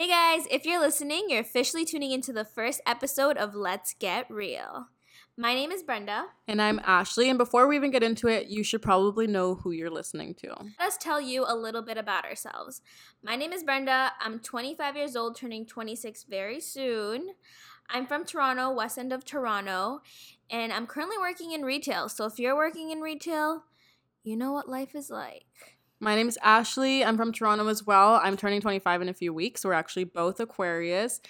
Hey guys, if you're listening, you're officially tuning into the first episode of Let's Get Real. My name is Brenda. And I'm Ashley. And before we even get into it, you should probably know who you're listening to. Let us tell you a little bit about ourselves. My name is Brenda. I'm 25 years old, turning 26 very soon. I'm from Toronto, west end of Toronto, and I'm currently working in retail. So if you're working in retail, you know what life is like. My name is Ashley. I'm from Toronto as well. I'm turning 25 in a few weeks. We're actually both Aquarius.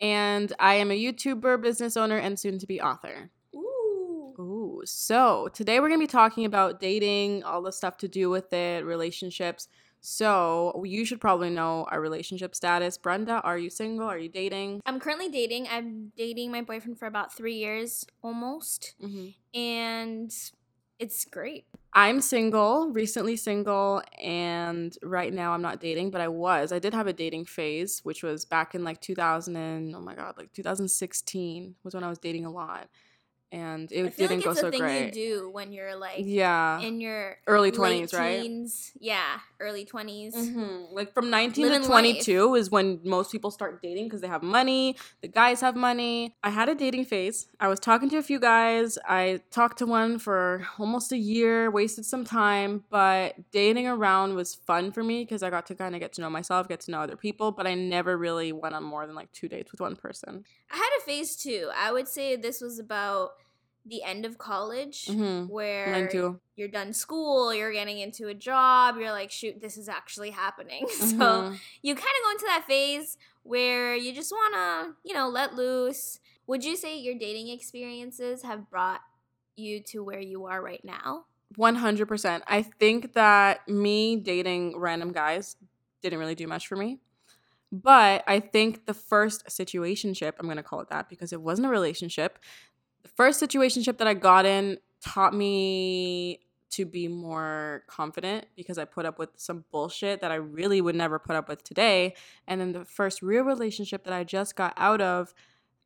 And I am a YouTuber, business owner, and soon to be author. Ooh. Ooh. So today we're going to be talking about dating, all the stuff to do with it, relationships. So you should probably know our relationship status. Brenda, are you single? Are you dating? I'm currently dating. I'm dating my boyfriend for about three years almost. Mm-hmm. And it's great. I'm single, recently single, and right now I'm not dating, but I was. I did have a dating phase, which was back in like 2000 and oh my god, like 2016 was when I was dating a lot and it I feel didn't like it's go a so thing great. you do when you're like yeah, in your early 20s, right? teens. Yeah, early 20s. Mhm. Like from 19 Living to 22 is when most people start dating because they have money. The guys have money. I had a dating phase. I was talking to a few guys. I talked to one for almost a year, wasted some time, but dating around was fun for me because I got to kind of get to know myself, get to know other people, but I never really went on more than like two dates with one person. I had phase two. I would say this was about the end of college Mhm. where you're done school, you're getting into a job, you're like, shoot, this is actually happening. So Mhm. you kind of go into that phase where you just want to, you know, let loose. Would you say your dating experiences have brought you to where you are right now? 100%. I think that me dating random guys didn't really do much for me. But I think the first situationship, I'm going to call it that because it wasn't a relationship. The first situationship that I got in taught me to be more confident because I put up with some bullshit that I really would never put up with today. And then the first real relationship that I just got out of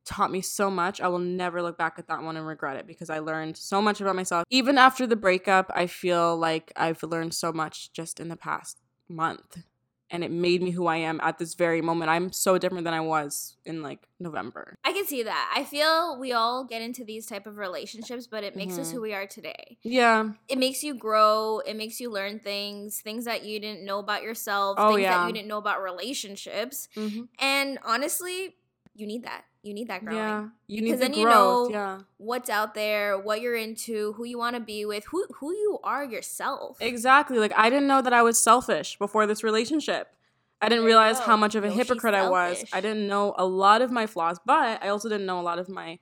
taught me so much. I will never look back at that one and regret it because I learned so much about myself. Even after the breakup, I feel like I've learned so much just in the past month. And it made me who I am at this very moment. I'm so different than I was in like November. I can see that. I feel we all get into these type of relationships, but it makes us Mhm. who we are today. Yeah. It makes you grow. It makes you learn things, things that you didn't know about yourself, Oh, things that yeah. you didn't know about relationships. hmm And honestly, you need that. You need that growing. Yeah. You Because need the then you growth. know- yeah. What's out there, what you're into, who you want to be with, who who you are yourself. Exactly. Like I didn't know that I was selfish before this relationship. I didn't realize how much of a No, hypocrite I was. I didn't know a lot of my flaws, but I also didn't know a lot of my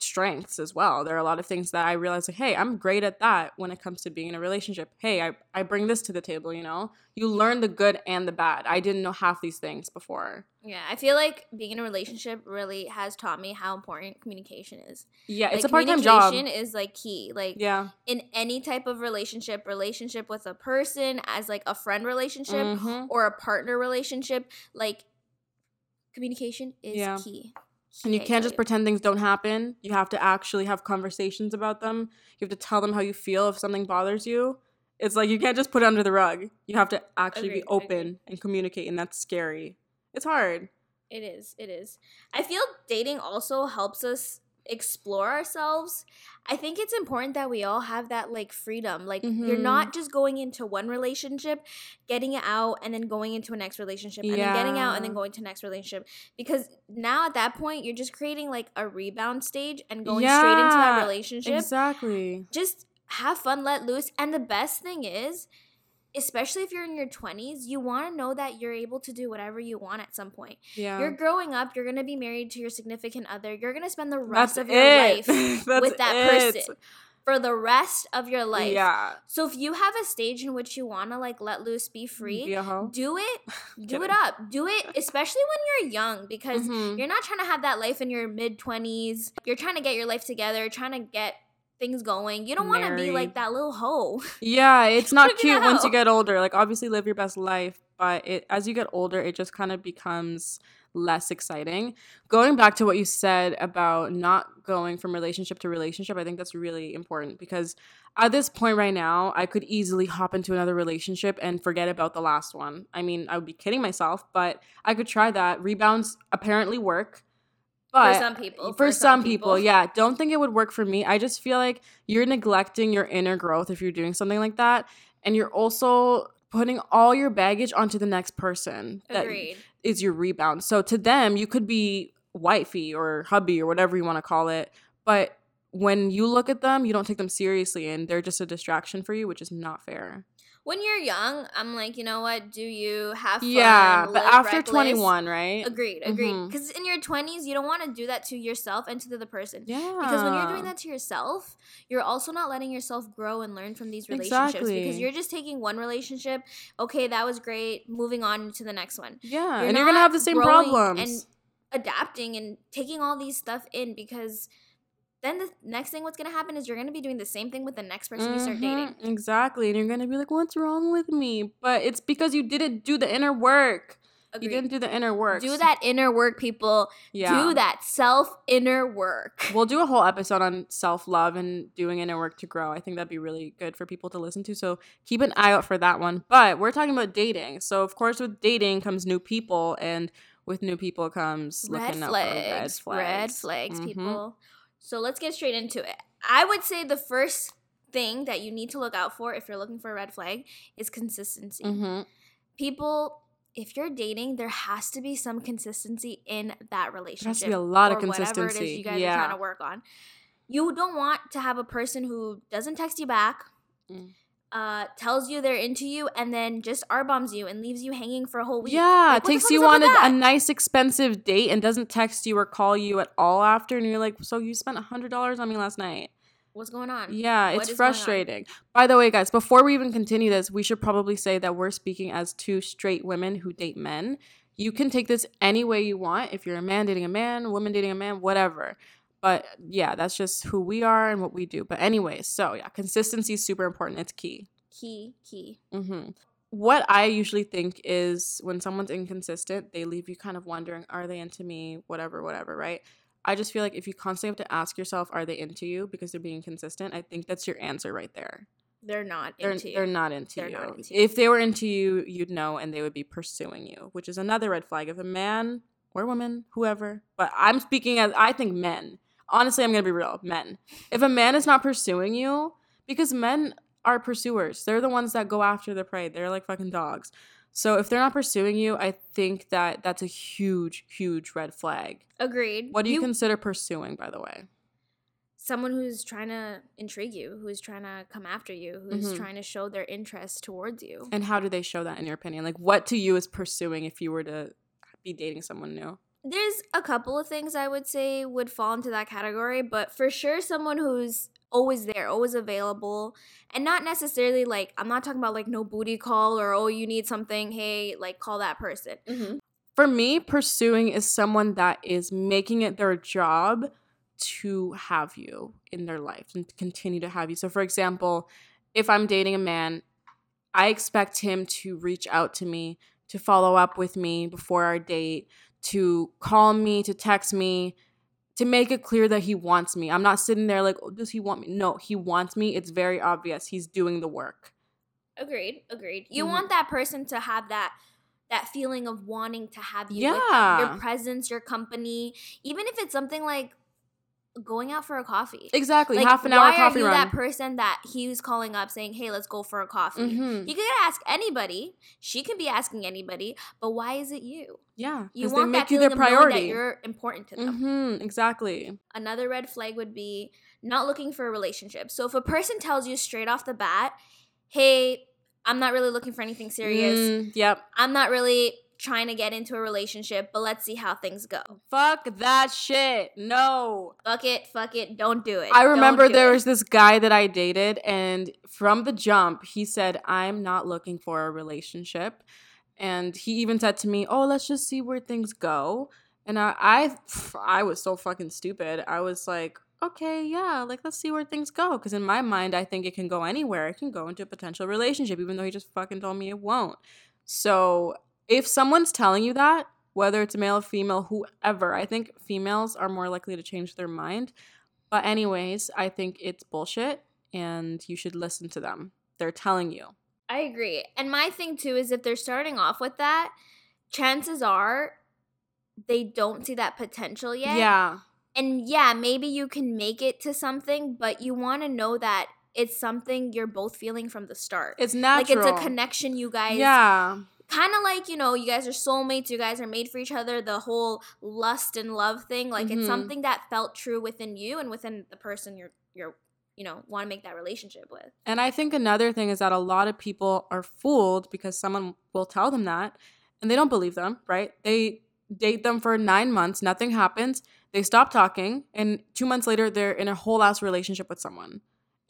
strengths as well. There are a lot of things that I realize like, hey, I'm great at that when it comes to being in a relationship. Hey, I, I bring this to the table, you know? You learn the good and the bad. I didn't know half these things before. Yeah, I feel like being in a relationship really has taught me how important communication is. Yeah, it's a part-time job. Communication is like key. Like Yeah. in any type of relationship, relationship with a person as like a friend relationship Mhm. or a partner relationship, like communication is Yeah. key. And you can't just pretend things don't happen. You have to actually have conversations about them. You have to tell them how you feel if something bothers you. It's like you can't just put it under the rug. You have to actually Agreed, be open and communicate, and that's scary. It's hard. It is. It is. I feel dating also helps us explore ourselves. I think it's important that we all have that like freedom. Like you're Mhm. not just going into one relationship, getting it out and then going into a next relationship and then getting out and then going to next relationship because now at that point you're just creating like a rebound stage and going straight into that relationship. Exactly. Just have fun, let loose. And the best thing is especially if you're in your 20s, you want to know that you're able to do whatever you want at some point. Yeah. You're growing up, you're going to be married to your significant other. You're going to spend the rest That's of your it. life with that it. person for the rest of your life. Yeah. So if you have a stage in which you want to like let loose, be free, do it. do it up. Do it especially when you're young because Mhm. you're not trying to have that life in your mid 20s. You're trying to get your life together, trying to get things going. You don't want to be like that little hoe. Yeah, it's not cute once you get older. Like obviously live your best life, but it as you get older, it just kind of becomes less exciting. Going back to what you said about not going from relationship to relationship, I think that's really important because at this point right now, I could easily hop into another relationship and forget about the last one. I mean, I would be kidding myself, but I could try that. Rebounds apparently work. But for some people, for, some, people, yeah, don't think it would work for me. I just feel like you're neglecting your inner growth if you're doing something like that. And you're also putting all your baggage onto the next person. that Agreed. is your rebound. So to them, you could be wifey or hubby or whatever you want to call it. But when you look at them, you don't take them seriously and they're just a distraction for you, which is not fair. When you're young, I'm like, you know what? Do you have fun? yeah, but after reckless? 21, right? Agreed, agreed. Mm-hmm. Because in your 20s, you don't want to do that to yourself and to the other person. Yeah. Because when you're doing that to yourself, you're also not letting yourself grow and learn from these relationships. exactly. Because you're just taking one relationship, okay, that was great, moving on to the next one. Yeah, You're and you're going to have the same problems. And adapting and taking all these stuff in because then the next thing what's going to happen is you're going to be doing the same thing with the next person you start dating. Mhm, Exactly. And you're going to be like, what's wrong with me? But it's because you didn't do the inner work. You didn't do the inner work. Do that inner work, people. Yeah. Do that self inner work. We'll do a whole episode on self love and doing inner work to grow. I think that'd be really good for people to listen to. So keep an eye out for that one. But we're talking about dating. So, of course, with dating comes new people, and with new people comes red looking flags, for red flags. red flags, Mhm. people. So let's get straight into it. I would say the first thing that you need to look out for if you're looking for a red flag is consistency. Mhm. People, if you're dating, there has to be some consistency in that relationship. There has to be a lot of or Whatever it consistency. you guys Yeah. are trying to work on. You don't want to have a person who doesn't text you back. Mm. Uh, tells you they're into you and then just R bombs you and leaves you hanging for a whole week. Yeah, Like, takes you on a, a nice expensive date and doesn't text you or call you at all after, and you're like, "So you spent a hundred dollars on me last night?" What's going on? Yeah, What it's is going on? frustrating. By the way, guys, before we even continue this, we should probably say that we're speaking as two straight women who date men. You can take this any way you want. If you're a man dating a man, woman dating a man, whatever. But yeah, that's just who we are and what we do. But anyways, so yeah, consistency is super important. It's key. Key, key. hmm What I usually think is when someone's inconsistent, they leave you kind of wondering, are they into me? Whatever, whatever, right? I just feel like if you constantly have to ask yourself, are they into you because they're being consistent? I think that's your answer right there. They're not They're, into you. they're not into They're you. not into. If they were into you, you'd know and they would be pursuing you, which is another red flag. If a man or woman, whoever, but I'm speaking as I think men. Honestly, I'm going to be real. Men. If a man is not pursuing you, because men are pursuers, they're the ones that go after the prey. They're like fucking dogs. So if they're not pursuing you, I think that that's a huge, huge red flag. Agreed. What do you, consider pursuing, by the way? someone who's trying to intrigue you, who's trying to come after you, who's Mhm. trying to show their interest towards you. And how do they show that in your opinion? Like, what to you is pursuing if you were to be dating someone new? There's a couple of things I would say would fall into that category, but for sure someone who's always there, always available, and not necessarily like I'm not talking about like no booty call or oh you need something, hey, like call that person. Mm-hmm. For me, pursuing is someone that is making it their job to have you in their life and to continue to have you. So, for example, if I'm dating a man, I expect him to reach out to me, to follow up with me before our date, to call me, to text me, to make it clear that he wants me. I'm not sitting there like, oh, does he want me? No, he wants me. It's very obvious. He's doing the work. Agreed, agreed. You Mhm. want that person to have that that feeling of wanting to have you Yeah. your presence, your company, even if it's something like going out for a coffee. Exactly. Like, Half an hour why coffee are you run. that person that he was calling up saying, "Hey, let's go for a coffee"? Mhm. You could ask anybody. She can be asking anybody, but why is it you? Yeah, You want they that make you feeling their of knowing that priority. you're important to them. Mm-hmm, exactly. Another red flag would be not looking for a relationship. So if a person tells you straight off the bat, "Hey, I'm not really looking for anything serious. Mm, yep. I'm not really trying to get into a relationship, but let's see how things go." Fuck that shit. No. Fuck it, fuck it, don't do it. I remember do there it. was this guy that I dated, and from the jump, he said, I'm not looking for a relationship. And he even said to me, Oh, let's just see where things go. And I, I, I was so fucking stupid. I was like, okay, yeah, like let's see where things go. Because in my mind, I think it can go anywhere. It can go into a potential relationship, even though he just fucking told me it won't. So if someone's telling you that, whether it's male, or female, whoever, I think females are more likely to change their mind. But, anyways, I think it's bullshit and you should listen to them. They're telling you. I agree. And my thing too is if they're starting off with that, chances are they don't see that potential yet. Yeah. And yeah, maybe you can make it to something, but you want to know that it's something you're both feeling from the start. It's natural. Like it's a connection you guys Yeah. Kind of like you know you guys are soulmates you guys are made for each other the whole lust and love thing like Mhm. it's something that felt true within you and within the person you're you're you know want to make that relationship with And I think another thing is that a lot of people are fooled because someone will tell them that and they don't believe them, right? They date them for nine months, nothing happens, they stop talking, and two months later, they're in a whole ass relationship with someone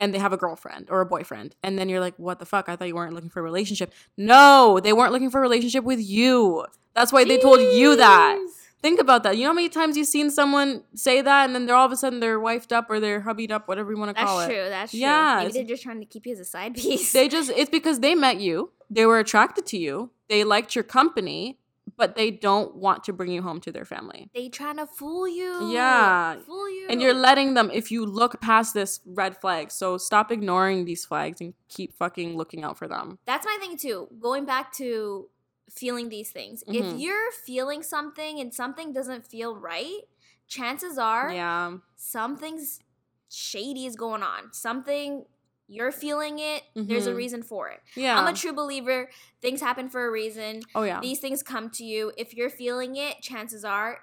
and they have a girlfriend or a boyfriend. And then you're like, what the fuck? I thought you weren't looking for a relationship. No, they weren't looking for a relationship with you. That's why they told you that. Think about that. You know how many times you've seen someone say that and then they're all of a sudden they're wifed up or they're hubbied up, whatever you want to call it. That's true that's true Yeah, maybe they're just trying to keep you as a side piece They just it's because they met you, they were attracted to you, they liked your company, but they don't want to bring you home to their family. they trying to fool you Yeah. fool you And you're letting them if you look past this red flag. So stop ignoring these flags and keep fucking looking out for them. that's my thing too going back to feeling these things if Mhm. you're feeling something and something doesn't feel right chances are Yeah. something's shady is going on. Something you're feeling it. There's a Mhm. reason for it. Yeah. I'm a true believer. Things happen for a reason. oh yeah. These things come to you. If you're feeling it, chances are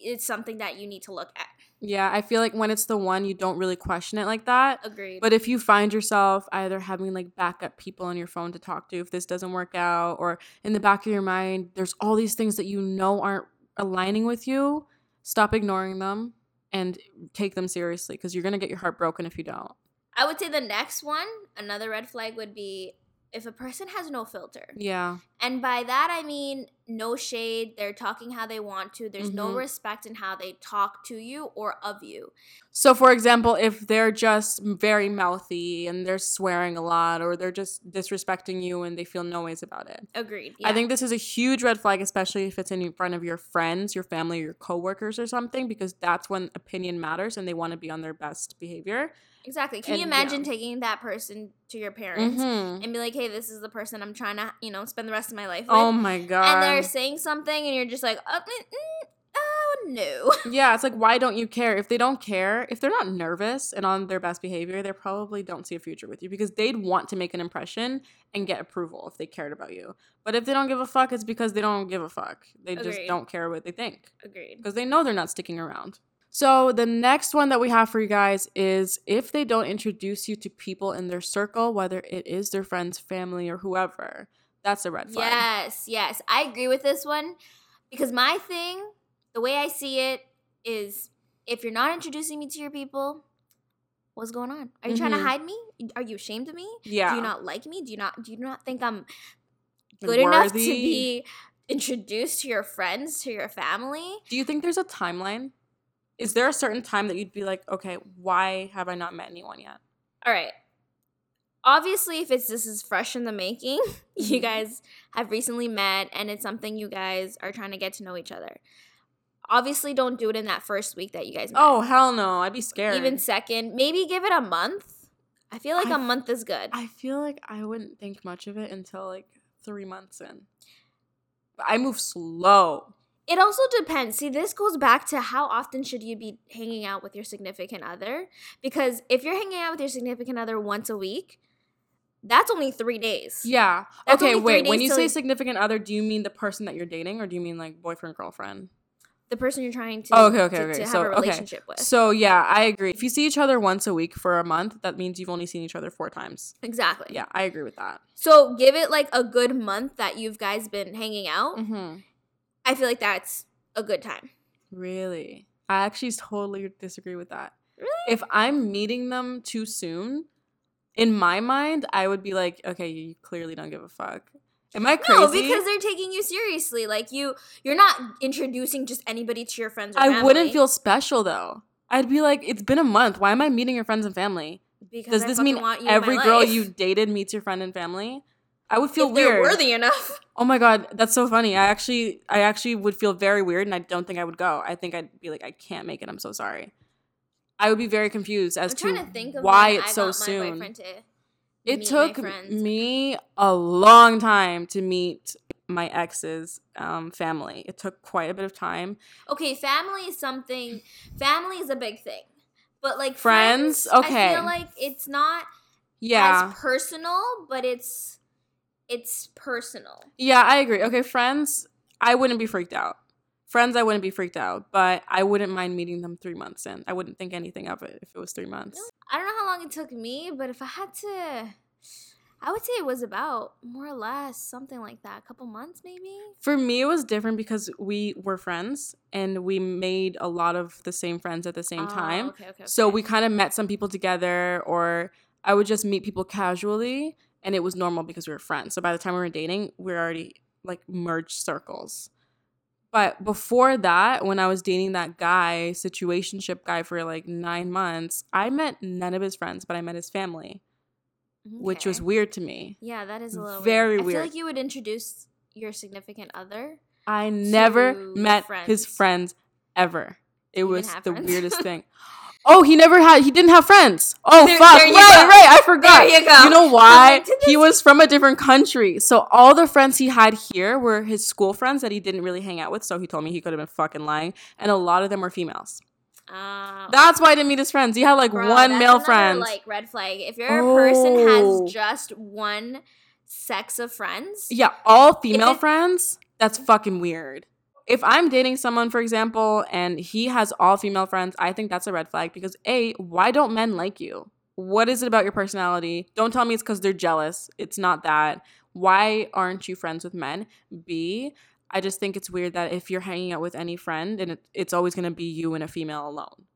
it's something that you need to look at. yeah, I feel like when it's the one you don't really question it like that. Agreed. But if you find yourself either having like backup people on your phone to talk to if this doesn't work out, or in the back of your mind, there's all these things that you know aren't aligning with you, stop ignoring them and take them seriously because you're going to get your heart broken if you don't. I would say the next one, another red flag would be if a person has no filter. Yeah. And by that I mean no shade, they're talking how they want to. There's no Mhm. respect in how they talk to you or of you. So, for example, if they're just very mouthy and they're swearing a lot or they're just disrespecting you and they feel no ways about it. Agreed. I think this is a huge red flag, especially if it's in front of your friends, your family, your coworkers, or something, because that's when opinion matters and they want to be on their best behavior. Exactly. Can you And, imagine yeah. taking that person to your parents Mhm. and be like, "Hey, this is the person I'm trying to, you know, spend the rest of my life with," Oh my god! and they're saying something, and you're just like, "Oh, mm, mm, oh no." yeah, it's like why don't you care? If they don't care, if they're not nervous and on their best behavior, they probably don't see a future with you because they'd want to make an impression and get approval if they cared about you. But if they don't give a fuck, it's because they don't give a fuck. They just don't care what they think. Agreed. because they know they're not sticking around. So the next one that we have for you guys is if they don't introduce you to people in their circle, whether it is their friends, family, or whoever, that's a red flag. Yes, yes, I agree with this one because my thing, the way I see it, is if you're not introducing me to your people. What's going on? Are you trying to Mhm. hide me? Are you ashamed of me? Yeah. Do you not like me? Do you not do you not think I'm good enough to be introduced to your friends, to your family? Do you think there's a timeline? Is there a certain time that you'd be like, okay, why have I not met anyone yet? All right. Obviously, if it's this is fresh in the making, you Mhm. guys have recently met and it's something you guys are trying to get to know each other. Obviously, don't do it in that first week that you guys met. Oh hell no! I'd be scared. even second, maybe give it a month. I feel like I a month is good. I feel like I wouldn't think much of it until like three months in. I move slow. It also depends. See, this goes back to how often should you be hanging out with your significant other? Because if you're hanging out with your significant other once a week, that's only three days. Yeah. That's okay, wait. When you say you- significant other, do you mean the person that you're dating, or do you mean like boyfriend girlfriend? The person you're trying to, Oh, okay, okay, to, okay. to have So, a okay. relationship with. So yeah, I agree. If you see each other once a week for a month, that means you've only seen each other four times. exactly. Yeah, I agree with that. So give it like a good month that you've guys been hanging out. Mm-hmm. I feel like that's a good time. Really, I actually totally disagree with that. Really? If I'm meeting them too soon, in my mind, I would be like, okay, you clearly don't give a fuck. Am I crazy? No, because they're taking you seriously. Like you, you're not introducing just anybody to your friends. Or I family wouldn't feel special though. I'd be like, it's been a month. Why am I meeting your friends and family? because Does I this mean want you every girl life. you dated meets your friend and family? I would feel weird. worthy enough. Oh my god, that's so funny. I actually I actually would feel very weird and I don't think I would go. I think I'd be like I can't make it. I'm so sorry. I would be very confused as to, to why it's I so soon. It took me a long time to meet my ex's um, family. It took quite a bit of time. Okay, family is something. Family is a big thing, but like Friends? friends, I Okay. feel like it's not Yeah. as personal, but it's it's personal. Yeah, I agree. Okay, friends, I wouldn't be freaked out. Friends, I wouldn't be freaked out, but I wouldn't mind meeting them three months in. I wouldn't think anything of it if it was three months. I don't know how long it took me, but if I had to, I would say it was about more or less something like that, a couple months maybe. For me, it was different because we were friends and we made a lot of the same friends at the same Oh, time. Okay, okay, So we kind of met some people together, or I would just meet people casually, and it was normal because we were friends. So by the time we were dating, we were already like merged circles. But before that, when I was dating that guy, situationship guy for like nine months, I met none of his friends, but I met his family, which was weird to me. yeah, that is a little very weird. I weird. feel like you would introduce your significant other. I never met his friends. friends ever. It didn't was the friends? weirdest thing. Oh, he never had. He didn't have friends. Oh There- fuck! there right, go. right. I forgot. There you go. You know why? he was from a different country, so all the friends he had here were his school friends that he didn't really hang out with. So he told me he could have been fucking lying, and a lot of them were females. Uh, That's why I didn't meet his friends. He had like Bro, one male another, friend. Like red flag. If your person Oh. has just one sex of friends, Yeah, all female it- friends, that's fucking weird. If I'm dating someone, for example, and he has all female friends, I think that's a red flag because A, why don't men like you? What is it about your personality? Don't tell me it's because they're jealous. It's not that. Why aren't you friends with men? B, I just think it's weird that if you're hanging out with any friend and it, it's always going to be you and a female alone.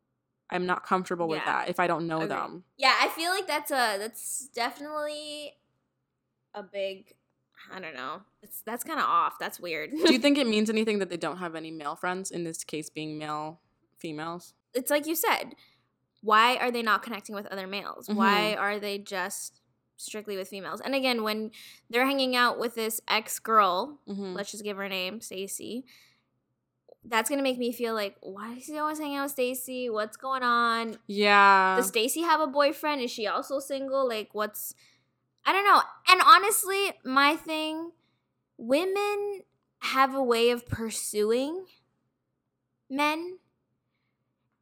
I'm not comfortable with Yeah. that if I don't know Agreed. them. yeah, I feel like that's a that's definitely a big. I don't know. It's that's kind of off. That's weird. Do you think it means anything that they don't have any male friends? In this case, being male females. it's like you said. Why are they not connecting with other males? Why are they just strictly with females? And again, when they're hanging out with this ex girl, Mm-hmm. let's just give her a name, Stacy. That's gonna make me feel like, why is he always hanging out with Stacy? What's going on? Yeah. Does Stacy have a boyfriend? Is she also single? Like, what's I don't know. And honestly, my thing, women have a way of pursuing men.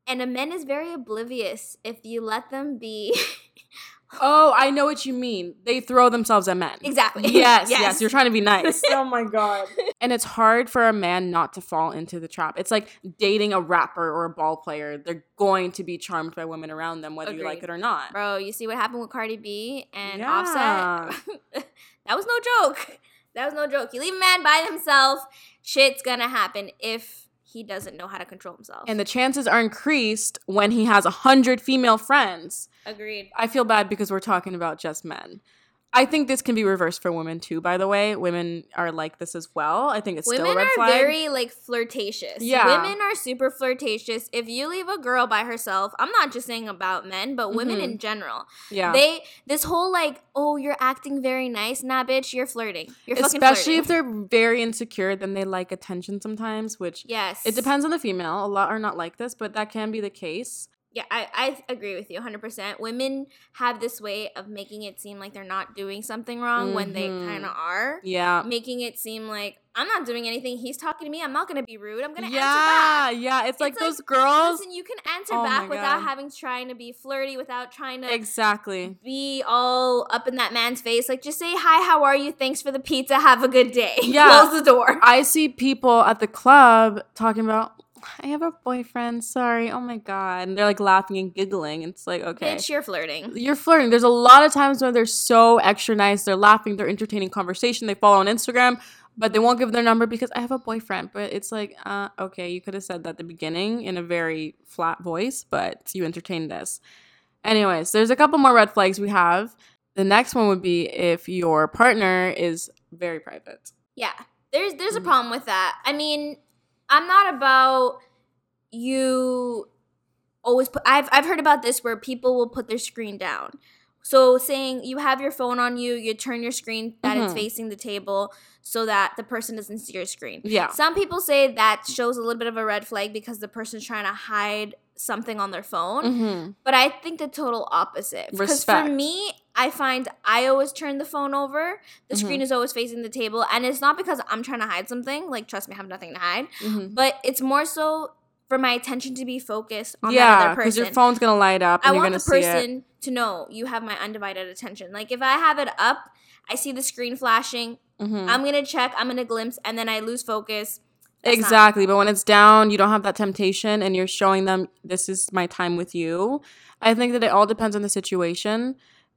And a man is very oblivious if you let them be oh, I know what you mean. They throw themselves at men. Exactly. Yes, yes, Yes. You're trying to be nice. oh my god. And it's hard for a man not to fall into the trap. It's like dating a rapper or a ball player. They're going to be charmed by women around them, whether you like it or not. Bro, you see what happened with Cardi B and Yeah. Offset? that was no joke. That was no joke. You leave a man by himself, shit's gonna happen if he doesn't know how to control himself. And the chances are increased when he has a hundred female friends. Agreed. I feel bad because we're talking about just men. I think this can be reversed for women too, by the way. Women are like this as well. I think it's Women still a red are very like flirtatious. Yeah. Women are super flirtatious. If you leave a girl by herself, I'm not just saying about men, but women Mhm. in general. yeah. They this whole like, oh, you're acting very nice. Nah, bitch, you're flirting. You're fucking Especially if they're very insecure, then they like attention sometimes, which Yes. it depends on the female. A lot are not like this, but that can be the case. Yeah, I, I agree with you 100%. Women have this way of making it seem like they're not doing something wrong when they kind of mm-hmm. are. Yeah. Making it seem like I'm not doing anything. He's talking to me. I'm not going to be rude. I'm going to answer Yeah, back. yeah. It's like It's like, those girls. Listen, you can answer Oh back without having trying to be flirty, without trying to Exactly. be all up in that man's face. Like, just say, hi, how are you? Thanks for the pizza. Have a good day. Yeah. Close the door. I see people at the club talking about, I have a boyfriend. Sorry. Oh my God. And they're like laughing and giggling. It's like, okay. Bitch, you're flirting. You're flirting. There's a lot of times when they're so extra nice. They're laughing. They're entertaining conversation. They follow on Instagram, but they won't give their number because I have a boyfriend. But it's like, uh, okay, you could have said that at the beginning in a very flat voice, but you entertained this. Anyways, there's a couple more red flags we have. The next one would be if your partner is very private. Yeah. There's there's a Mhm. problem with that. I mean, I'm not about you always put I've I've heard about this where people will put their screen down. So saying you have your phone on you, you turn your screen that it's Mhm. facing the table so that the person doesn't see your screen. Yeah. Some people say that shows a little bit of a red flag because the person's trying to hide something on their phone. Mm-hmm. But I think the total opposite. Because for me, I find I always turn the phone over. The screen Mhm. is always facing the table. And it's not because I'm trying to hide something. Like, trust me, I have nothing to hide. Mm-hmm. But it's more so for my attention to be focused on that Yeah, other because person. your phone's gonna light up and I you're want the see it. person to know you have my undivided attention. Like, if I have it up, I see the screen flashing. Mhm. I'm going to check, I'm going to glimpse, and then I lose focus. That's not- Exactly. But when it's down, you don't have that temptation and you're showing them this is my time with you. I think that it all depends on the situation.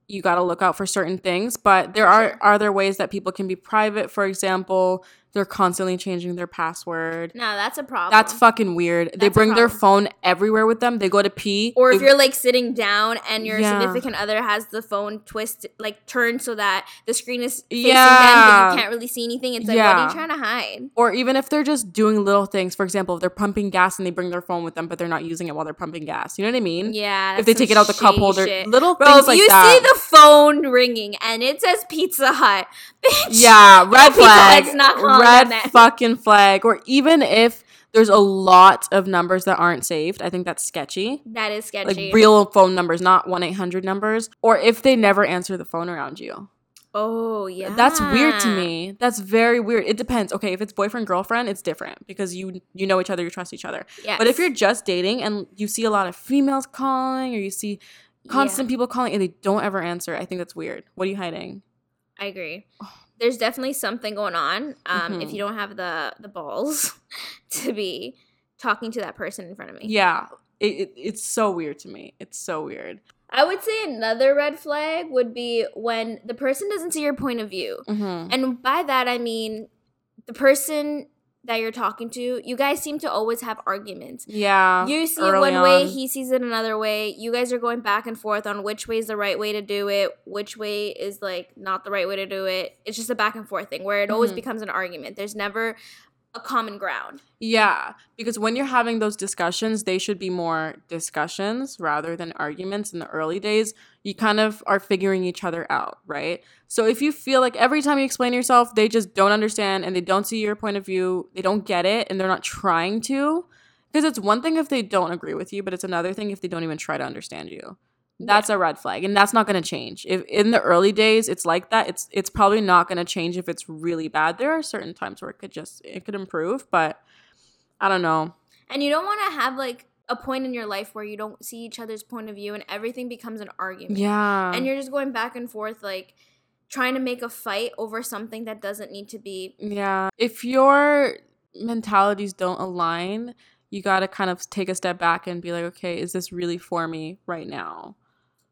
You got to look out for certain things, but there are are there ways that people can be private. For example, they're constantly changing their password. No, that's a problem. That's fucking weird. they That's a bring their phone everywhere with them. They go to pee. Or if they- you're like sitting down and your Yeah. significant other has the phone twist like turned so that the screen is facing them, Yeah. but you can't really see anything. It's like, what are you trying to hide? or even if they're just doing little things. For example, if they're pumping gas and they bring their phone with them, but they're not using it while they're pumping gas. You know what I mean? Yeah. if they take it out the cup holder, shit. little Bro, things if like you that. see the phone ringing and it says Pizza Hut, bitch. Yeah, red flag. Hut's not red fucking flag. Or even if there's a lot of numbers that aren't saved, I think that's sketchy. That is sketchy. Like real phone numbers, not 1 800 numbers. Or if they never answer the phone around you. oh, yeah. That's weird to me. That's very weird. It depends. Okay, if it's boyfriend girlfriend, it's different because you you know each other, you trust each other. Yes. But if you're just dating and you see a lot of females calling or you see constant people calling and they don't ever answer, I think that's weird. What are you hiding? I agree. There's definitely something going on. Um, if Mhm. you don't have the the balls to be talking to that person in front of me. Yeah. It, it, it's so weird to me. It's so weird. I would say another red flag would be when the person doesn't see your point of view. Mm-hmm. And by that I mean the person that you're talking to, you guys seem to always have arguments. Yeah. You see it one way, he sees it another way. You guys are going back and forth on which way is the right way to do it, which way is like not the right way to do it. It's just a back and forth thing where it always Mhm. becomes an argument. There's never a common ground. Yeah, because when you're having those discussions, they should be more discussions rather than arguments in the early days. You kind of are figuring each other out, right? So if you feel like every time you explain yourself, they just don't understand and they don't see your point of view, they don't get it, and they're not trying to. Because it's one thing if they don't agree with you, but it's another thing if they don't even try to understand you. That's a red flag, and that's not going to change. If in the early days it's like that, it's it's probably not going to change if it's really bad. There are certain times where it could just it could improve, but I don't know. And you don't want to have like a point in your life where you don't see each other's point of view and everything becomes an argument. Yeah, And you're just going back and forth like trying to make a fight over something that doesn't need to be yeah. If your mentalities don't align, you got to kind of take a step back and be like, okay, is this really for me right now?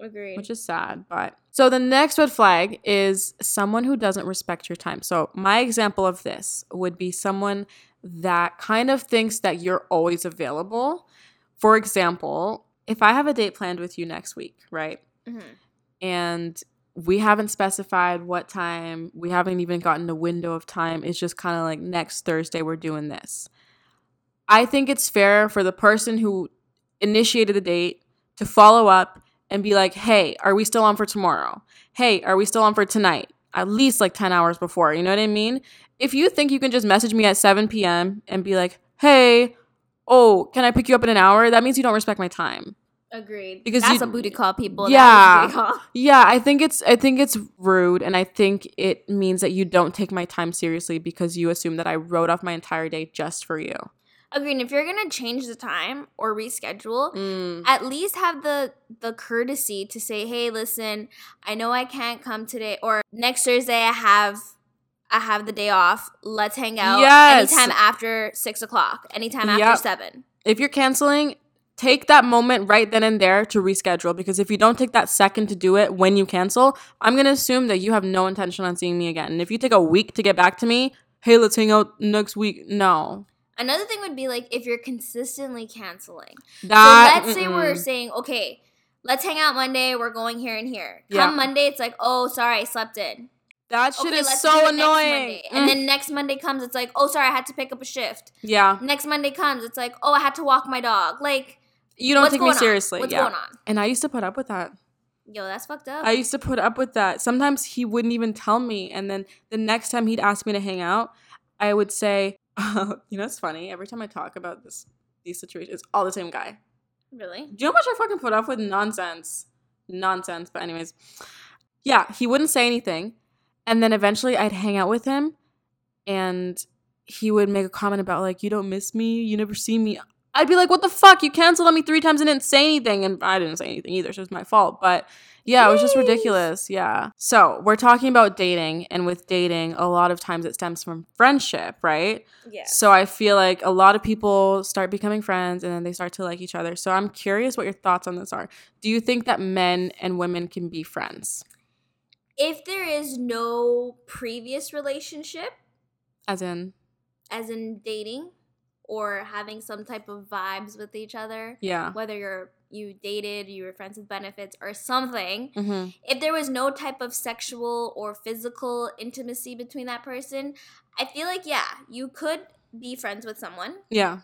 Agreed. which is sad. But so the next red flag is someone who doesn't respect your time. So my example of this would be someone that kind of thinks that you're always available. For example, if I have a date planned with you next week, right? Mhm. And we haven't specified what time, we haven't even gotten a window of time. It's just kind of like next Thursday, we're doing this. I think it's fair for the person who initiated the date to follow up and be like, hey, are we still on for tomorrow? Hey, are we still on for tonight? At least like 10 hours before. You know what I mean? If you think you can just message me at 7 p.m. and be like, hey, oh, can I pick you up in an hour? That means you don't respect my time. Agreed. Because that's you- a booty call, people. Yeah. That is a booty call. Yeah, I think it's I think it's rude and I think it means that you don't take my time seriously because you assume that I wrote off my entire day just for you. Agreed. If you're gonna change the time or reschedule, Mm. at least have the the courtesy to say, "Hey, listen, I know I can't come today, or next Thursday I have I have the day off. Let's hang out Yes. anytime after six o'clock, anytime after Yep. seven. If you're canceling, take that moment right then and there to reschedule because if you don't take that second to do it when you cancel, I'm going to assume that you have no intention on seeing me again. And if you take a week to get back to me, hey, let's hang out next week. No. Another thing would be like if you're consistently canceling. That so let's say we're saying, okay, let's hang out Monday. We're going here and here. Yeah. Come Monday, it's like, oh, sorry, I slept in. that shit okay, is so annoying. And Mm. then next Monday comes, it's like, oh, sorry, I had to pick up a shift. yeah, Next Monday comes, it's like, oh, I had to walk my dog. Like, you don't take me going on? seriously. What's yeah. going on? And I used to put up with that. Yo, that's fucked up. I used to put up with that. Sometimes he wouldn't even tell me. And then the next time he'd ask me to hang out, I would say, you know, it's funny. Every time I talk about this, these situations, it's all the same guy. really? Do you know how much I fucking put up with nonsense? Nonsense. But, anyways, yeah, he wouldn't say anything. And then eventually I'd hang out with him and he would make a comment about, like, you don't miss me. You never see me. I'd be like, what the fuck? You canceled on me three times and didn't say anything. And I didn't say anything either. So it was my fault. But yeah, it was just ridiculous. Yeah. So we're talking about dating. And with dating, a lot of times it stems from friendship, right? Yeah. So I feel like a lot of people start becoming friends and then they start to like each other. So I'm curious what your thoughts on this are. Do you think that men and women can be friends? if there is no previous relationship, As in, as in dating or having some type of vibes with each other, yeah. whether you're you dated, you were friends with benefits or something, Mm-hmm. if there was no type of sexual or physical intimacy between that person, I feel like yeah, you could be friends with someone. Yeah.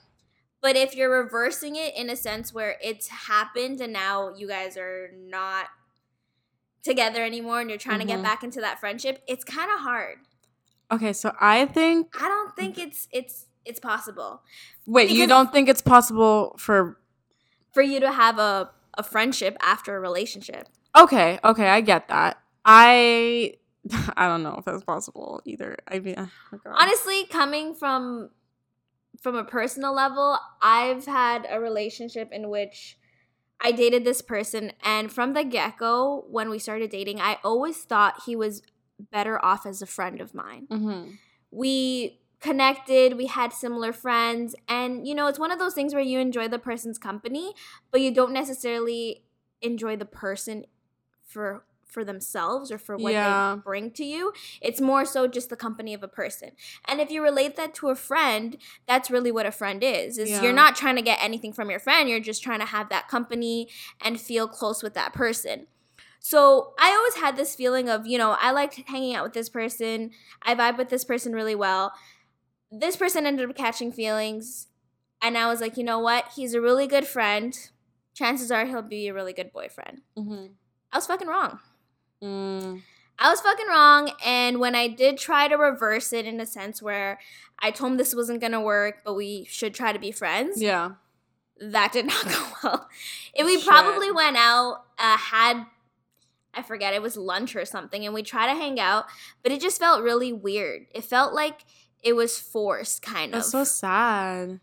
But if you're reversing it in a sense where it's happened and now you guys are not together anymore and you're trying to Mhm. get back into that friendship, it's kind of hard. Okay, so I think I don't think it's it's it's possible wait, you don't think it's possible for for you to have a a friendship after a relationship. Okay, okay, I get that. I I don't know if that's possible either. I mean, oh. Honestly, coming from from a personal level, I've had a relationship in which I dated this person and from the get-go when we started dating, I always thought he was better off as a friend of mine. Mhm. we connected we had similar friends and you know it's one of those things where you enjoy the person's company but you don't necessarily enjoy the person for for themselves or for what Yeah. they bring to you it's more so just the company of a person and if you relate that to a friend that's really what a friend is is Yeah. you're not trying to get anything from your friend you're just trying to have that company and feel close with that person so I always had this feeling of, you know, I liked hanging out with this person. I vibe with this person really well. This person ended up catching feelings. And I was like, you know what? He's a really good friend. Chances are he'll be a really good boyfriend. Mhm. I was fucking wrong. Mm. I was fucking wrong. And when I did try to reverse it in a sense where I told him this wasn't going to work, but we should try to be friends, Yeah. that did not go well. If we Shit. probably went out, uh, had I forget it was lunch or something, and we tried to hang out, but it just felt really weird. It felt like it was forced, kind That's of. so sad.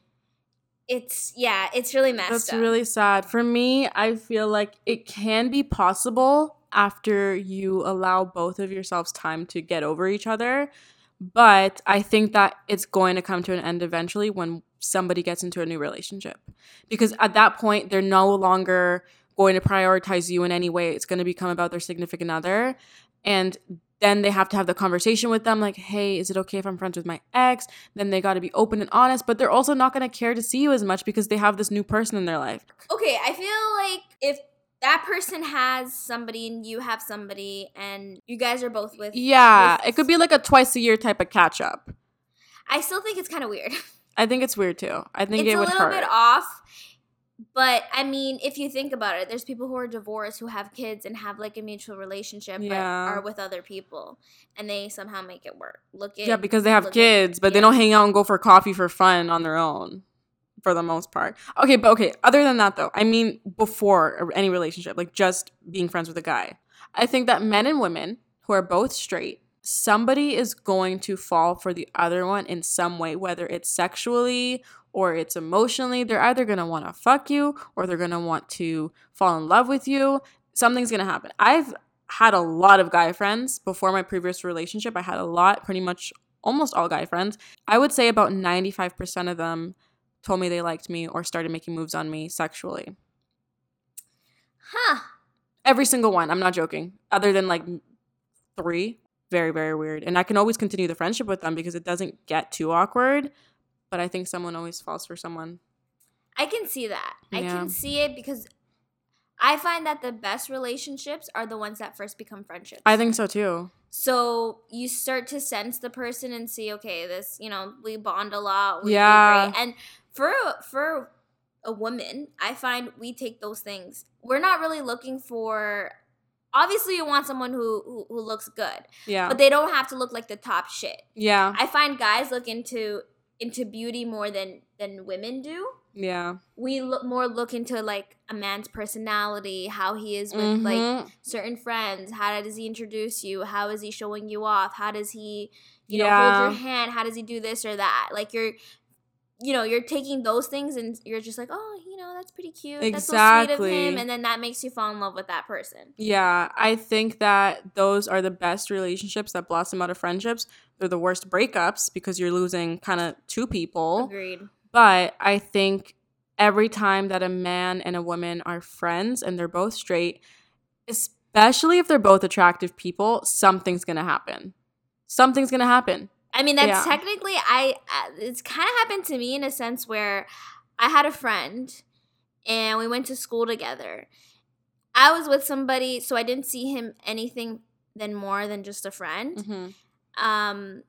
it's yeah, it's really messed That's up. really sad. For me, I feel like it can be possible after you allow both of yourselves time to get over each other. But I think that it's going to come to an end eventually when somebody gets into a new relationship. Because at that point, they're no longer going to prioritize you in any way. It's going to become about their significant other. And then they have to have the conversation with them like, hey, is it okay if I'm friends with my ex? Then they got to be open and honest, but they're also not going to care to see you as much because they have this new person in their life. okay, I feel like if that person has somebody and you have somebody and you guys are both with Yeah, with- it could be like a twice a year type of catch up. I still think it's kind of weird. I think it's weird too. I think it's it a would little hurt. bit off. But I mean, if you think about it, there's people who are divorced who have kids and have like a mutual relationship, Yeah. but are with other people, and they somehow make it work. Look at yeah, because they have look at- kids, but they don't hang out and go for coffee for fun on their own for the most part. Okay, but okay, other than that though, I mean before any relationship, like just being friends with a guy. I think that men and women who are both straight, somebody is going to fall for the other one in some way, whether it's sexually or it's emotionally. They're either going to want to fuck you or they're going to want to fall in love with you. Something's going to happen. I've had a lot of guy friends before my previous relationship. I had a lot, pretty much almost all guy friends. I would say about 95% of them told me they liked me or started making moves on me sexually. huh? Every single one. I'm not joking. Other than like three. Very, very weird. And I can always continue the friendship with them because it doesn't get too awkward. But I think someone always falls for someone. I can see that. I can see it because I find that the best relationships are the ones that first become friendships. I think so too. So you start to sense the person and see, okay, this, you know, we bond a lot. We Yeah. And for for a woman, I find we take those things. We're not really looking for obviously you want someone who, who who looks good, Yeah. but they don't have to look like the top shit. yeah. I find guys look into into beauty more than than women do. Yeah. We look more look into like a man's personality, how he is with like Mhm. certain friends. How does he introduce you? How is he showing you off? How does he, you know, Yeah. hold your hand? How does he do this or that? Like you're, you know, you're taking those things and you're just like, oh, know, that's pretty cute. That's so sweet of Exactly. him, and then that makes you fall in love with that person. Yeah, I think that those are the best relationships that blossom out of friendships. They're the worst breakups because you're losing kind of two people. Agreed. But I think every time that a man and a woman are friends and they're both straight, especially if they're both attractive people, something's going to happen. Something's going to happen. I mean, that's Yeah. technically I. Uh, it's kind of happened to me in a sense where I had a friend, and we went to school together. I was with somebody, so I didn't see him anything than more than just a friend. Mm-hmm. Um,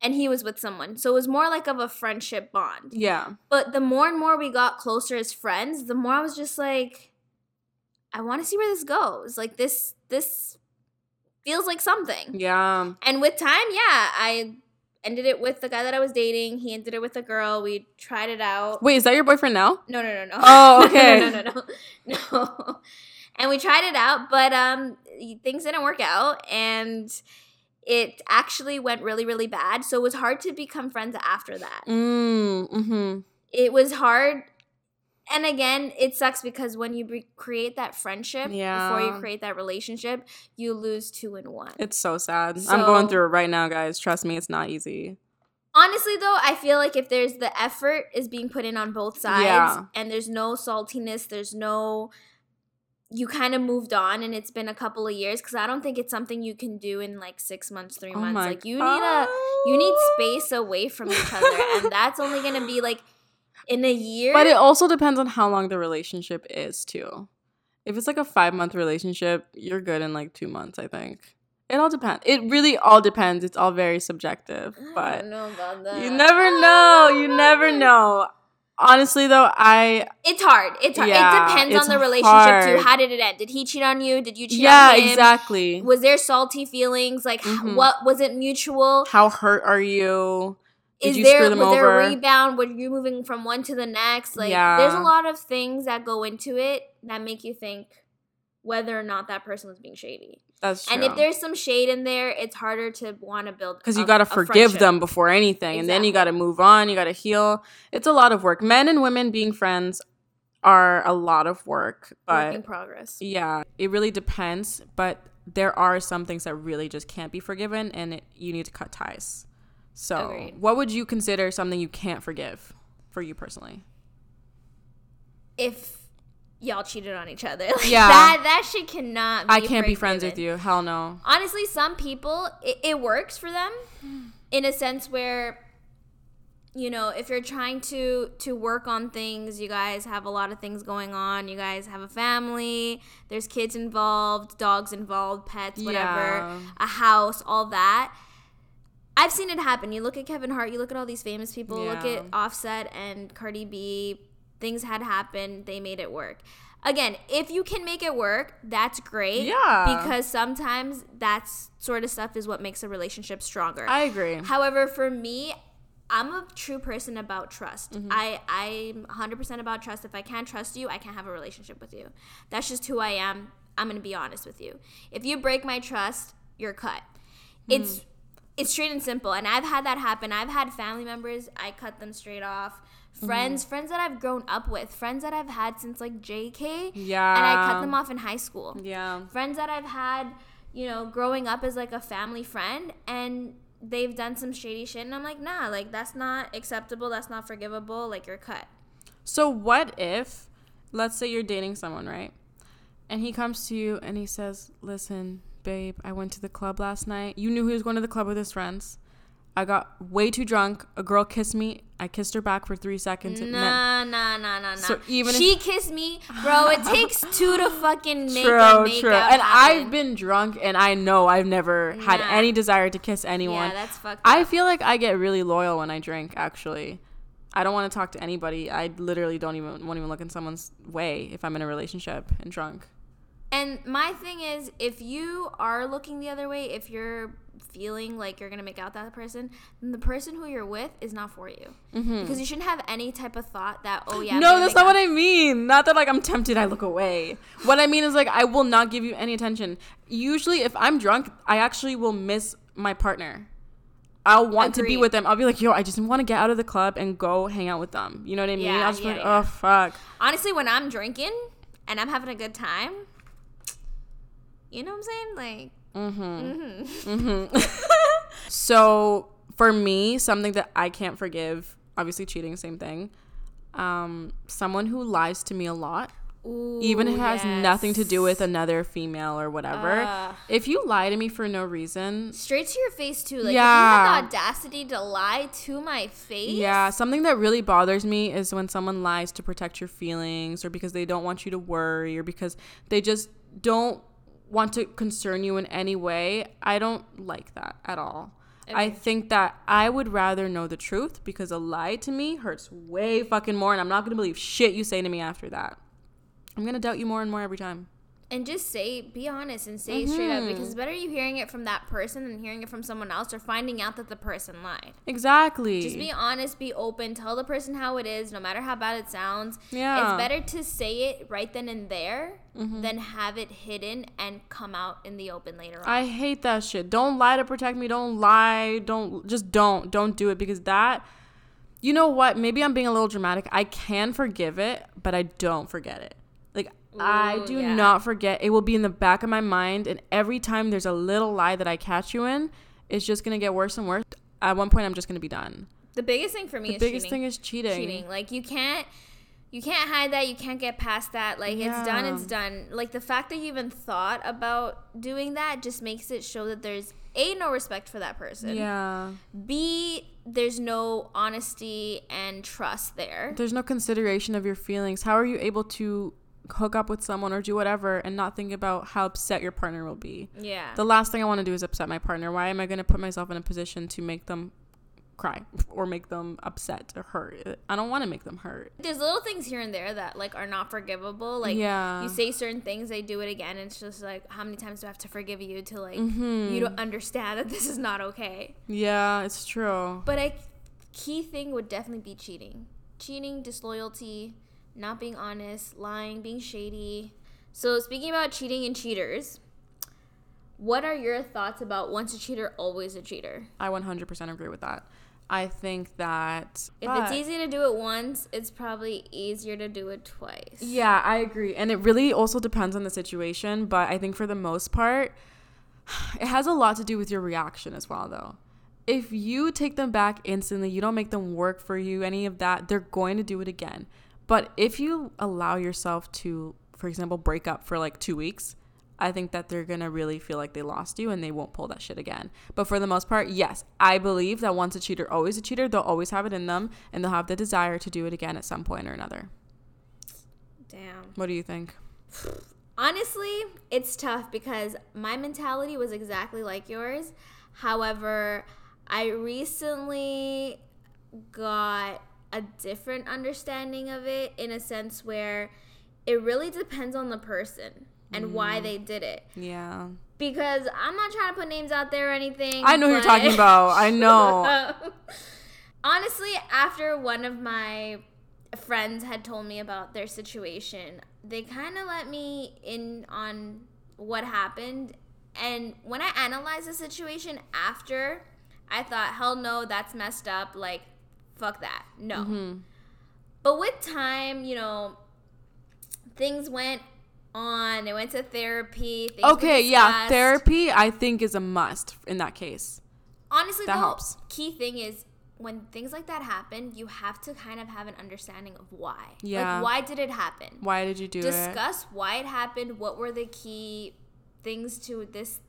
and he was with someone, so it was more like of a friendship bond. Yeah. But the more and more we got closer as friends, the more I was just like, I want to see where this goes. Like this, this feels like something. Yeah. And with time, yeah, I ended it with the guy that I was dating. He ended it with a girl. We tried it out. Wait, is that your boyfriend now? No, no, no, no. Oh, okay. no, no, no, no, no. And we tried it out, but um, things didn't work out, and it actually went really, really bad. So it was hard to become friends after that. Mm, mm-hmm. It was hard. And again, it sucks because when you re- create that friendship before you create that relationship, you lose two in one. It's so sad. I'm going through it right now, guys. Trust me, it's not easy. Honestly, though, I feel like if there's the effort is being put in on both sides, Yeah. and there's no saltiness, there's no, you kind of moved on, and it's been a couple of years. Because I don't think it's something you can do in like six months, three Oh months. Like you need a, you need space away from each other, and that's only gonna be like in a year. But it also depends on how long the relationship is too. If it's like a five month relationship, you're good in like two months, I think. It all depends. It really all depends. It's all very subjective. I But don't know about that. you never I don't know. You never know. Honestly though, I It's hard. It's hard. Yeah, it depends on the relationship hard. too. How did it end? Did he cheat on you? Did you cheat Yeah, on him? Yeah, exactly. Was there salty feelings? Like, Mhm. what was it mutual? How hurt are you? Did is there was there a rebound? Were you moving from one to the next? Like Yeah. there's a lot of things that go into it that make you think whether or not that person was being shady. That's true. And if there's some shade in there, it's harder to want to build because you got to forgive them before anything and then you got to move on you got to heal it's a lot of work men and women being friends are a lot of work Work in progress. yeah it really depends but there are some things that really just can't be forgiven and it, you need to cut ties so Agreed. what would you consider something you can't forgive for you personally? If y'all cheated on each other, like, Yeah. that that shit cannot. Be i can't be friends with you. Hell no. Honestly some people it, it works for them hmm. in a sense where you know if you're trying to to work on things you guys have a lot of things going on. You guys have a family. There's kids involved dogs involved pets whatever. Yeah. a house all that i've seen it happen. You look at kevin hart you look at all these famous people look at offset and cardi b things had happened they made it work. Again if you can make it work that's great Yeah. because sometimes that sort of stuff is what makes a relationship stronger. I agree. However for me i'm a true person about trust. Mm-hmm. i i'm 100% about trust. If i can't trust you i can't have a relationship with you. That's just who i am. I'm gonna be honest with you. If you break my trust you're cut. It's it's straight and simple and i've had that happen. I've had family members i cut them straight off. Mm-hmm. Friends friends that i've grown up with friends that i've had since like jk yeah. and i cut them off in high school. Yeah. Friends that i've had you know growing up as like a family friend and they've done some shady shit and i'm like nah like that's not acceptable that's not forgivable like you're cut. So what if, let's say you're dating someone, right? And he comes to you and he says, "Listen, babe, I went to the club last night. You knew he was going to the club with his friends. I got way too drunk. A girl kissed me. I kissed her back for three seconds. It meant nah nah nah nah nah So even if- she kissed me bro it takes two to fucking make a true, make true. And happen. I've been drunk, and I know I've never had any desire to kiss anyone. yeah that's fucked I feel like I get really loyal when I drink. Actually, I don't want to talk to anybody. I literally don't even won't even look in someone's way if I'm in a relationship and drunk. And my thing is, if you are looking the other way, if you're feeling like you're gonna make out that person, then the person who you're with is not for you. Because you shouldn't have any type of thought that, oh yeah. Mm-hmm. no, that's not what I mean. Not that like I'm tempted, I look away. What I mean is like I will not give you any attention. Usually, if I'm drunk, I actually will miss my partner. I'll want to be with them. I'll be like, yo, I just want to get out of the club and go hang out with them. You know what I mean? Yeah, I'll just be like, yeah. oh fuck. Honestly, when I'm drinking and I'm having a good time, you know what I'm saying? Like, Mm-hmm. Mm-hmm. So for me, something that I can't forgive, obviously cheating, same thing. Um, someone who lies to me a lot, ooh, even if it has nothing to do with another female or whatever. Ugh. if you lie to me for no reason, straight to your face too. Like, Yeah. you have the audacity to lie to my face, yeah, something that really bothers me is when someone lies to protect your feelings or because they don't want you to worry or because they just don't want to concern you in any way. I don't like that at all. I Okay. think that I would rather know the truth because a lie to me hurts way fucking more and I'm not to believe shit you say to me after that. I'm to doubt you more and more every time. And just say, be honest and say it straight up because better you hearing it from that person than hearing it from someone else or finding out that the person lied. Exactly. Just be honest, be open, tell the person how it is, no matter how bad it sounds. Yeah. It's better to say it right then and there Mm-hmm. than have it hidden and come out in the open later on. I hate that shit. Don't lie to protect me. Don't lie. Don't just don't don't do it because that you know what? Maybe I'm being a little dramatic. I can forgive it, but I don't forget it. Like I do yeah. not forget. It will be in the back of my mind and every time there's a little lie that I catch you in, it's just going to get worse and worse. At one point I'm just going to be done. the biggest thing for me is cheating. The biggest cheating. thing is cheating. cheating. Like you can't you can't hide that. You can't get past that. Like it's done, it's done. Like the fact that you even thought about doing that just makes it show that there's A no respect for that person. Yeah. B there's no honesty and trust there. There's no consideration of your feelings. How are you able to hook up with someone or do whatever and not think about how upset your partner will be? Yeah. The last thing I want to do is upset my partner. Why am I going to put myself in a position to make them cry or make them upset or hurt? I don't want to make them hurt. there's little things here and there that like are not forgivable. Like Yeah. you say certain things, they do it again. And it's just like, how many times do I have to forgive you to like Mm-hmm. you don't understand that this is not okay? Yeah, it's true. But a key thing would definitely be cheating, cheating, disloyalty, not being honest, lying, being shady. So speaking about cheating and cheaters, what are your thoughts about once a cheater, always a cheater? I 100% agree with that. I think that If but- it's easy to do it once, it's probably easier to do it twice. Yeah, I agree. And it really also depends on the situation, but I think for the most part, it has a lot to do with your reaction as well, though. If you take them back instantly, you don't make them work for you, any of that, they're going to do it again. But if you allow yourself to, for example, break up for like two weeks, I think that they're gonna really feel like they lost you and they won't pull that shit again. But for the most part, yes, I believe that once a cheater, always a cheater, they'll always have it in them and they'll have the desire to do it again at some point or another. Damn. What do you think? Honestly, it's tough because my mentality was exactly like yours. However, I recently got a different understanding of it in a sense where it really depends on the person and why Mm. they did it. Yeah. Because I'm not trying to put names out there or anything. I know who you're talking about. I know. Honestly, after one of my friends had told me about their situation, they kind of let me in on what happened. And when I analyzed the situation after, I thought, hell no, that's messed up. Like, fuck that. No. Mm-hmm. But with time, you know, things went on. They went to therapy. Okay, yeah, therapy I think is a must in that case. honestly That the helps. key thing is when things like that happen you have to kind of have an understanding of why Yeah. like why did it happen Why did you do it? discuss why it happened what were the key things to this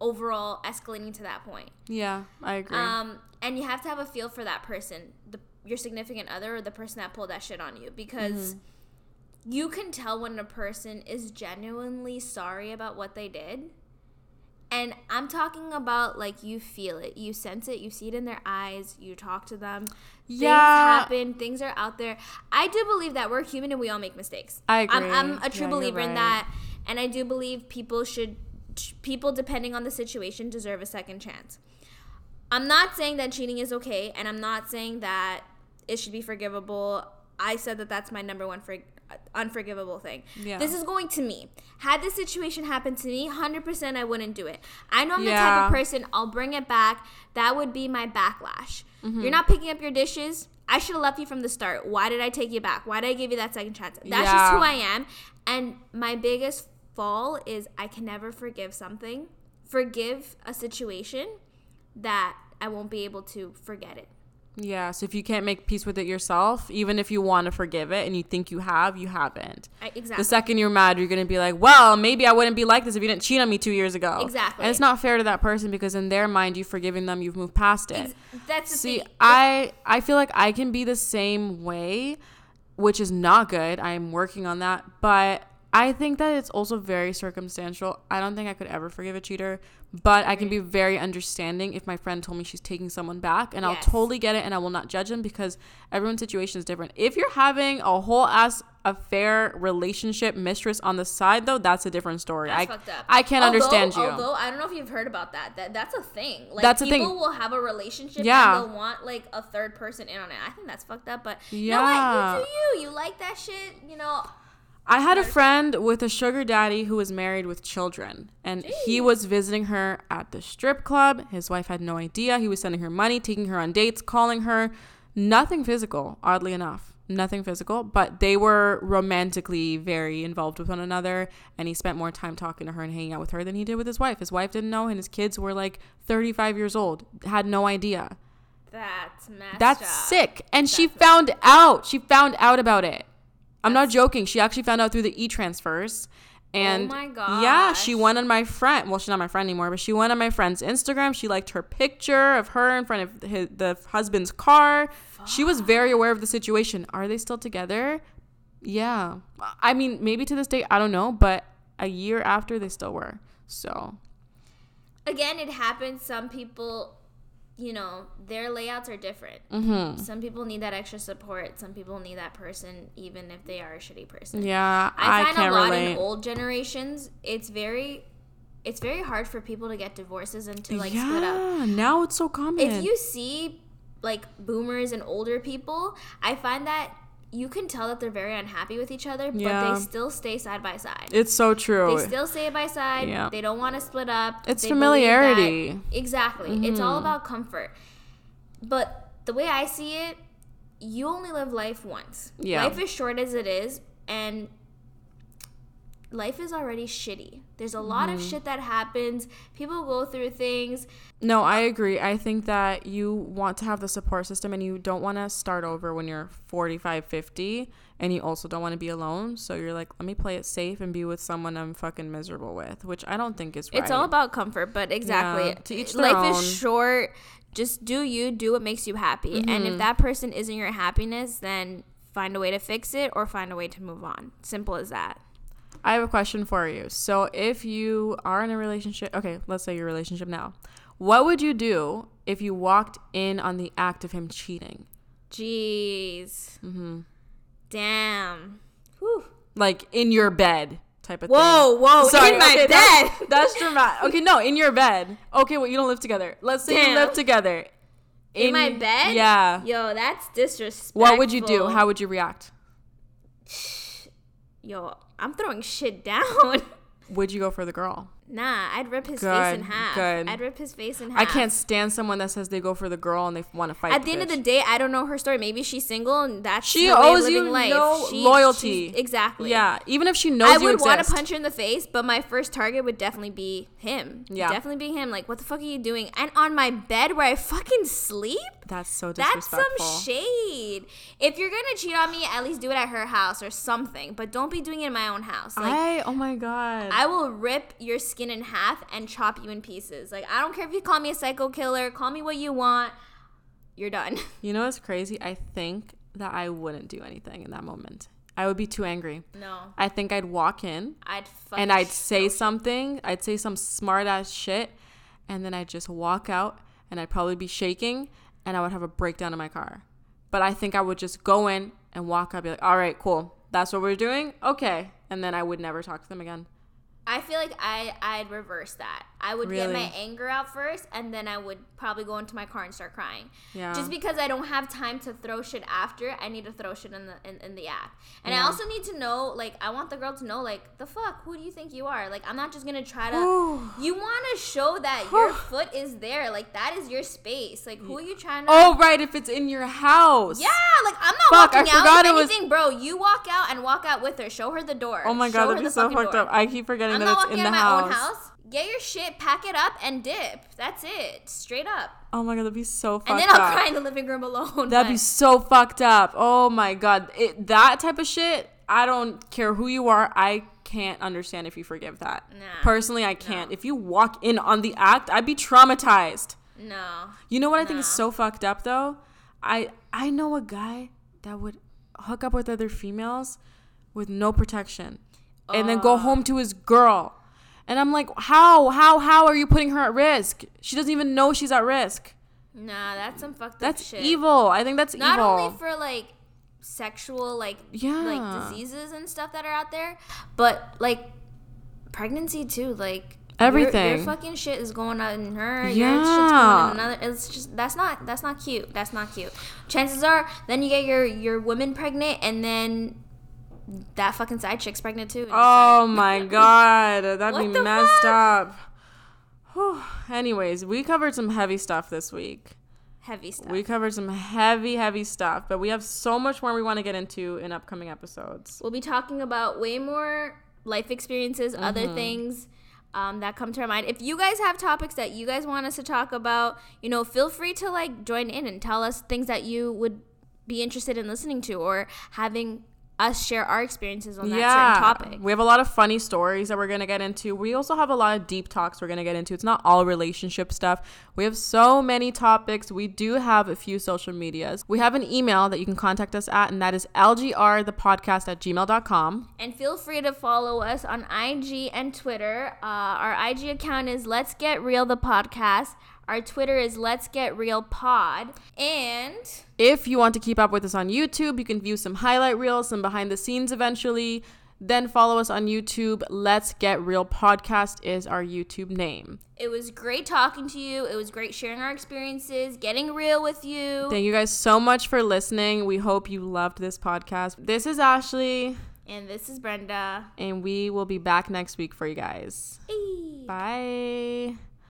overall escalating to that point Yeah, I agree. um and you have to have a feel for that person the your significant other or the person that pulled that shit on you because Mm-hmm. you can tell when a person is genuinely sorry about what they did and I'm talking about like you feel it, you sense it, you see it in their eyes, you talk to them. Things Yeah. happen, things are out there. I do believe that we're human and we all make mistakes. I I'm, agree. I'm a true Yeah, believer in that. and I do believe people should people depending on the situation deserve a second chance. I'm not saying that cheating is okay, and I'm not saying that it should be forgivable. I said that that's my number one for unforgivable thing. Yeah. This is going to me. Had this situation happened to me, 100% I wouldn't do it. I know I'm yeah. the type of person, I'll bring it back. That would be my backlash. Mm-hmm. You're not picking up your dishes. I should have left you from the start. Why did I take you back? Why did I give you that second chance? That's yeah. just who I am. And my biggest fall is I can never forgive something, forgive a situation that I won't be able to forget it. Yeah, so if you can't make peace with it yourself, even if you want to forgive it and you think you have, you haven't. I, exactly. The second you're mad, you're going to be like, well, maybe I wouldn't be like this if you didn't cheat on me two years ago. Exactly. And it's not fair to that person because in their mind, you've forgiven them, you've moved past it. Ex- that's the See, thing. I, I feel like I can be the same way, which is not good. I'm working on that. But I think that it's also very circumstantial. I don't think I could ever forgive a cheater, but I can be mm. very understanding if my friend told me she's taking someone back, and yes. I'll totally get it, and I will not judge them because everyone's situation is different. If you're having a whole ass affair relationship mistress on the side, though, that's a different story. That's I, fucked up. I can't although, understand you. Although I don't know if you've heard about that. That that's a thing. Like that's a thing. People will have a relationship yeah. and they'll want like a third person in on it. I think that's fucked up. But yeah, you know what? You do you. You like that shit. You know. I had a friend with a sugar daddy who was married with children, and Jeez. he was visiting her at the strip club. His wife had no idea. He was sending her money, taking her on dates, calling her. Nothing physical, oddly enough. Nothing physical, but they were romantically very involved with one another, and he spent more time talking to her and hanging out with her than he did with his wife. His wife didn't know, and his kids were like 35 years old, had no idea. That's messed That's up. sick. And That's she found out. She found out about it. I'm not joking. She actually found out through the e transfers. Oh and oh yeah, she went on my friend. Well, she's not my friend anymore, but she went on my friend's Instagram. She liked her picture of her in front of his, the husband's car. Fuck. She was very aware of the situation. Are they still together? Yeah. I mean, maybe to this day, I don't know, but a year after, they still were. So. Again, it happens. Some people you know, their layouts are different. Mm-hmm. Some people need that extra support. Some people need that person, even if they are a shitty person. Yeah, I, find a lot relate. in old generations. It's very, it's very hard for people to get divorces and to like yeah, split up. Now it's so common. If you see like boomers and older people, I find that you can tell that they're very unhappy with each other, yeah. but they still stay side by side. It's so true. They still stay by side. Yeah. They don't want to split up. It's they familiarity. Exactly. Mm-hmm. It's all mm-hmm. about comfort. But the way I see it, you only live life once. Yeah. Life is short as it is, and life is already shitty. There's a lot mm-hmm. of shit that happens. People go through things. No, I agree. I think that you want to have the support system and you don't want to start over when you're 45, 50 and you also don't want to be alone. So you're like, let me play it safe and be with someone I'm fucking miserable with, which I don't think is right. It's all about comfort, but exactly. Yeah, to each Life own. is short. Just do you, do what makes you happy. Mm-hmm. And if mm-hmm. that person isn't your happiness, then find a way to fix it or find a way to move on. Simple as that. I have a question for you. So, if you are in a relationship, okay, let's say your relationship now, what would you do if you walked in on the act of him cheating? Jeez. Mm-hmm. Damn. Whew. Like in your bed type of whoa, thing. Whoa, whoa, Sorry, in my okay, bed. That's, that's dramatic. Okay, no, in your bed. Okay, well, you don't live together. Let's say Damn. you live together. In, in my bed? Yeah. Yo, that's disrespectful. What would you do? How would you react? Yo, I'm throwing shit down. Would you go for the girl? Nah, I'd rip his good, face in half. Good. I'd rip his face in half. I can't stand someone that says they go for the girl and they want to fight. At the, end bitch. of the day, I don't know her story. Maybe she's single and that's she owes you life. no she, loyalty. Exactly. Yeah, even if she knows I would want to punch her in the face, but my first target would definitely be him. Yeah, definitely be him. Like, what the fuck are you doing? And on my bed where I fucking sleep. That's so disrespectful. That's some shade. If you're gonna cheat on me, at least do it at her house or something. But don't be doing it in my own house. Like, I oh my god. I will rip your skin in half and chop you in pieces. Like I don't care if you call me a psycho killer, call me what you want. You're done. You know what's crazy? I think that I wouldn't do anything in that moment. I would be too angry. No. I think I'd walk in. I'd and I'd say something. I'd say some smart ass shit, and then I'd just walk out, and I'd probably be shaking, and I would have a breakdown in my car. But I think I would just go in and walk up, be like, "All right, cool. That's what we're doing. Okay," and then I would never talk to them again. I feel like I I'd reverse that. I would get my anger out first, and then I would probably go into my car and start crying. Yeah. Just because I don't have time to throw shit after, I need to throw shit in the in, in the act. And I also need to know, like, I want the girl to know, like, the fuck, who do you think you are? Like, I'm not just gonna try to. Ooh. You want to show that your foot is there, like that is your space. Like, who are you trying to? Oh right, if it's in your house. Yeah, like I'm not Fuck, I walking out. forgot If it was- bro, you walk out and walk out with her. Show her the door. Oh my god, her that'd be so fucked door. up. I keep forgetting I'm that not it's walking in the my house. own house. Get your shit, pack it up, and dip. That's it. Straight up. Oh my god, that'd be so fucked up. And then I'll up. cry in the living room alone. That'd be so fucked up. Oh my god, it, that type of shit. I don't care who you are. I can't understand if you forgive that. Nah. Personally, I can't. If you walk in on the act, I'd be traumatized. no. You know what I think is so fucked up though? I I know a guy that would hook up with other females with no protection and then go home to his girl. And I'm like, "How? How how are you putting her at risk? She doesn't even know she's at risk." Nah, that's some fucked That's up shit. evil. I think that's Not evil. only for like sexual like Yeah. like diseases and stuff that are out there, but like pregnancy too. Like Everything. Your, fucking shit is going on in her. Your shit's going Yeah. in another. It's just that's not that's not cute. That's not cute. Chances are, then you get your your woman pregnant, and then that fucking side chick's pregnant too. Oh my god, that'd be messed fuck? up. Whew. Anyways, we covered some heavy stuff this week. Heavy stuff. We covered some heavy, heavy stuff, but we have so much more we want to get into in upcoming episodes. We'll be talking about way more life experiences, other Mm-hmm. things um, that come to our mind. If you guys have topics that you guys want us to talk about, you know, feel free to like join in and tell us things that you would be interested in listening to or having us share our experiences on that certain topic. We have a lot of funny stories that we're going to get into. We also have a lot of deep talks we're going to get into. It's not all relationship stuff. We have so many topics. We do have a few social medias. We have an email that you can contact us at, and that is lgrthepodcast at gmail.com. And feel free to follow us on IG and Twitter. Uh, our IG account is Let's Get Real the Podcast. Our Twitter is Let's Get Real Pod. And If you want to keep up with us on YouTube, you can view some highlight reels, some behind the scenes eventually. Then follow us on YouTube. Let's Get Real Podcast is our YouTube name. it was great talking to you. It was great sharing our experiences, getting real with you. Thank you guys so much for listening. We hope you loved this podcast. This is Ashley, and this is Brenda. and we will be back next week for you guys. Bye.